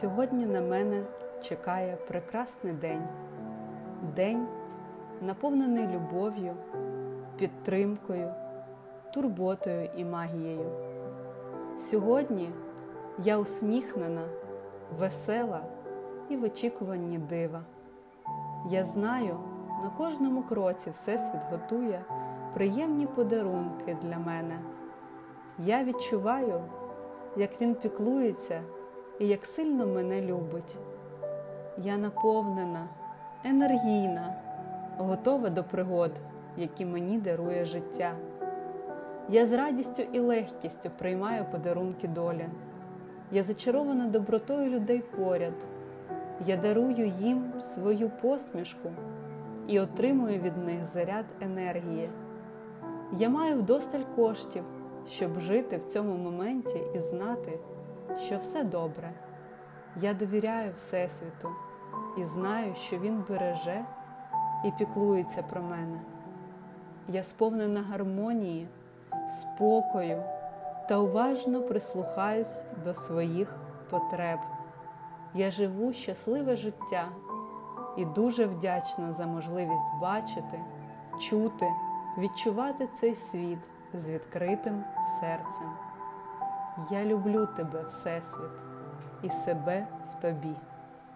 Сьогодні на мене чекає прекрасний день, день, наповнений любов'ю, підтримкою, турботою і магією. Сьогодні я усміхнена, весела і в очікуванні дива. Я знаю, на кожному кроці Всесвіт готує приємні подарунки для мене. Я відчуваю, як він піклується і як сильно мене любить. Я наповнена, енергійна, готова до пригод, які мені дарує життя. Я з радістю і легкістю приймаю подарунки долі. Я зачарована добротою людей поряд. Я дарую їм свою посмішку і отримую від них заряд енергії. Я маю вдосталь коштів, щоб жити в цьому моменті і знати, що все добре. Я довіряю Всесвіту і знаю, що Він береже і піклується про мене. Я сповнена гармонії, спокою та уважно прислухаюсь до своїх потреб. Я живу щасливе життя і дуже вдячна за можливість бачити, чути, відчувати цей світ з відкритим серцем. Я люблю тебе, Всесвіт, і себе в тобі.